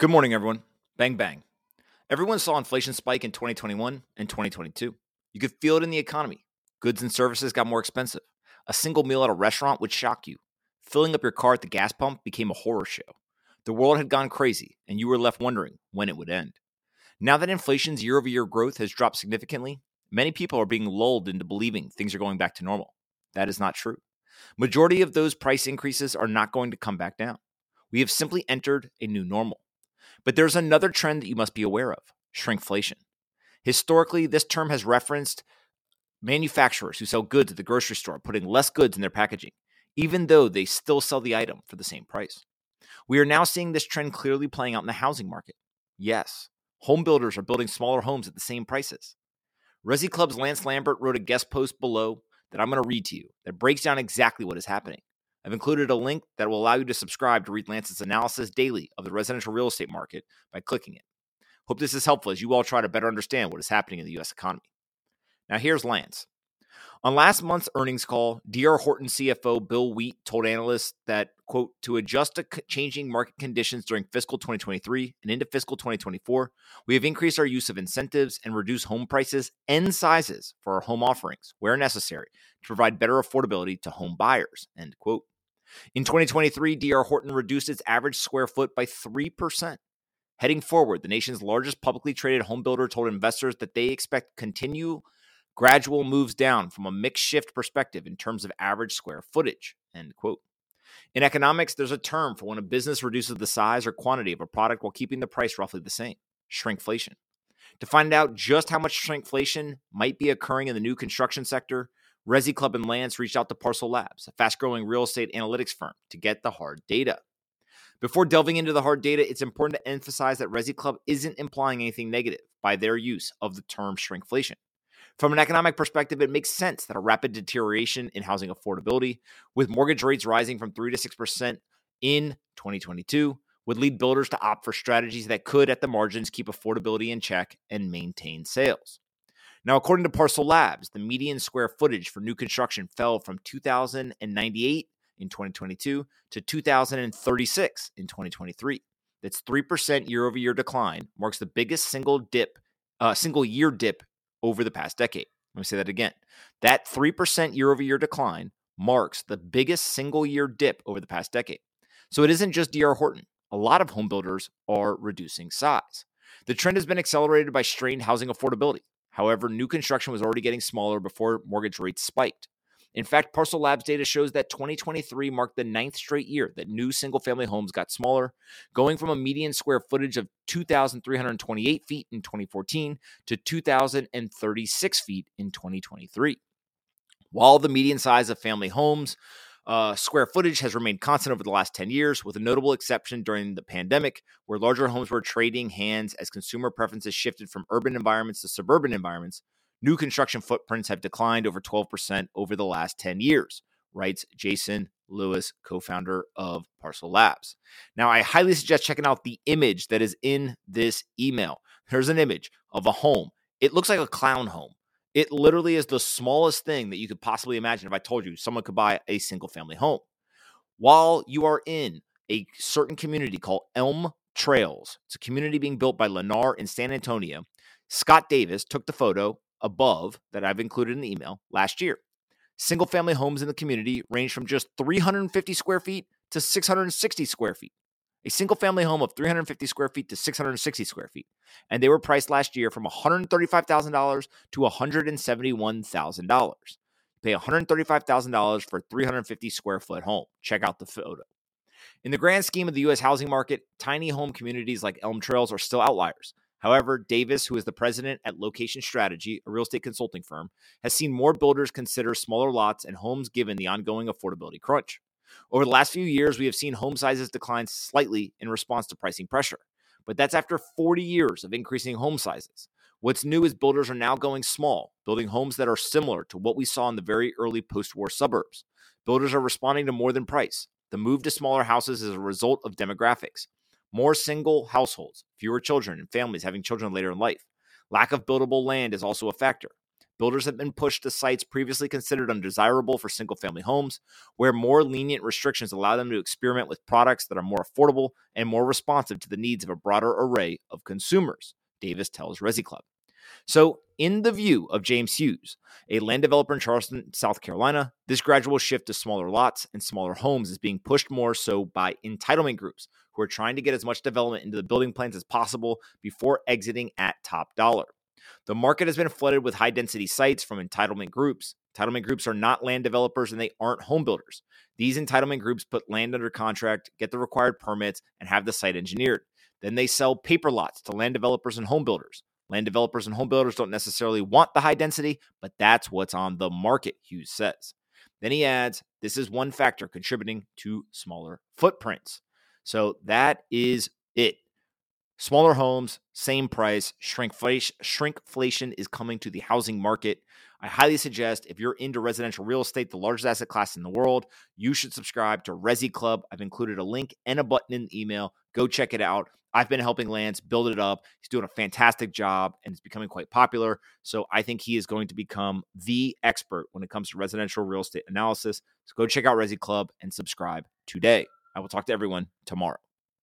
Good morning, everyone. Bang, bang. Everyone saw inflation spike in 2021 and 2022. You could feel it in the economy. Goods and services got more expensive. A single meal at a restaurant would shock you. Filling up your car at the gas pump became a horror show. The world had gone crazy, and you were left wondering when it would end. Now that inflation's year over year growth has dropped significantly, many people are being lulled into believing things are going back to normal. That is not true. Majority of those price increases are not going to come back down. We have simply entered a new normal. But there's another trend that you must be aware of shrinkflation. Historically, this term has referenced manufacturers who sell goods at the grocery store putting less goods in their packaging, even though they still sell the item for the same price. We are now seeing this trend clearly playing out in the housing market. Yes, home builders are building smaller homes at the same prices. Resi Club's Lance Lambert wrote a guest post below that I'm going to read to you that breaks down exactly what is happening. I've included a link that will allow you to subscribe to read Lance's analysis daily of the residential real estate market by clicking it. Hope this is helpful as you all try to better understand what is happening in the U.S. economy. Now, here's Lance. On last month's earnings call, DR Horton CFO Bill Wheat told analysts that, quote, to adjust to changing market conditions during fiscal 2023 and into fiscal 2024, we have increased our use of incentives and reduced home prices and sizes for our home offerings where necessary to provide better affordability to home buyers, end quote. In 2023, DR Horton reduced its average square foot by 3%. Heading forward, the nation's largest publicly traded home builder told investors that they expect continue gradual moves down from a mix shift perspective in terms of average square footage. End quote. In economics, there's a term for when a business reduces the size or quantity of a product while keeping the price roughly the same shrinkflation. To find out just how much shrinkflation might be occurring in the new construction sector, Resi Club and Lance reached out to Parcl Labs, a fast growing real estate analytics firm, to get the hard data. Before delving into the hard data, it's important to emphasize that Resi Club isn't implying anything negative by their use of the term shrinkflation. From an economic perspective, it makes sense that a rapid deterioration in housing affordability, with mortgage rates rising from 3 to 6% in 2022, would lead builders to opt for strategies that could, at the margins, keep affordability in check and maintain sales. Now, according to Parcl Labs, the median square footage for new construction fell from 2,098 in 2022 to 2,036 in 2023. That's 3% year over year decline, marks the biggest single dip, uh, single year dip over the past decade. Let me say that again. That 3% year over year decline marks the biggest single year dip over the past decade. So it isn't just DR Horton. A lot of home builders are reducing size. The trend has been accelerated by strained housing affordability. However, new construction was already getting smaller before mortgage rates spiked. In fact, Parcl Labs data shows that 2023 marked the ninth straight year that new single family homes got smaller, going from a median square footage of 2,328 feet in 2014 to 2,036 feet in 2023. While the median size of family homes uh, square footage has remained constant over the last 10 years, with a notable exception during the pandemic, where larger homes were trading hands as consumer preferences shifted from urban environments to suburban environments. New construction footprints have declined over 12% over the last 10 years, writes Jason Lewis, co founder of Parcl Labs. Now, I highly suggest checking out the image that is in this email. Here's an image of a home. It looks like a clown home. It literally is the smallest thing that you could possibly imagine if I told you someone could buy a single family home. While you are in a certain community called Elm Trails, it's a community being built by Lennar in San Antonio. Scott Davis took the photo above that I've included in the email last year. Single family homes in the community range from just 350 square feet to 660 square feet a single family home of 350 square feet to 660 square feet. And they were priced last year from $135,000 to $171,000. Pay $135,000 for a 350 square foot home. Check out the photo. In the grand scheme of the U.S. housing market, tiny home communities like Elm Trails are still outliers. However, Davis, who is the president at Location Strategy, a real estate consulting firm, has seen more builders consider smaller lots and homes given the ongoing affordability crunch. Over the last few years, we have seen home sizes decline slightly in response to pricing pressure, but that's after 40 years of increasing home sizes. What's new is builders are now going small, building homes that are similar to what we saw in the very early post war suburbs. Builders are responding to more than price. The move to smaller houses is a result of demographics. More single households, fewer children, and families having children later in life. Lack of buildable land is also a factor. Builders have been pushed to sites previously considered undesirable for single family homes, where more lenient restrictions allow them to experiment with products that are more affordable and more responsive to the needs of a broader array of consumers, Davis tells Resi Club. So, in the view of James Hughes, a land developer in Charleston, South Carolina, this gradual shift to smaller lots and smaller homes is being pushed more so by entitlement groups who are trying to get as much development into the building plans as possible before exiting at top dollar. The market has been flooded with high density sites from entitlement groups. Entitlement groups are not land developers and they aren't home builders. These entitlement groups put land under contract, get the required permits, and have the site engineered. Then they sell paper lots to land developers and home builders. Land developers and home builders don't necessarily want the high density, but that's what's on the market, Hughes says. Then he adds, this is one factor contributing to smaller footprints. So that is it. Smaller homes, same price, shrinkflation, is coming to the housing market. I highly suggest if you're into residential real estate, the largest asset class in the world, you should subscribe to Resi Club. I've included a link and a button in the email. Go check it out. I've been helping Lance build it up. He's doing a fantastic job and it's becoming quite popular. So I think he is going to become the expert when it comes to residential real estate analysis. So go check out Resi Club and subscribe today. I will talk to everyone tomorrow.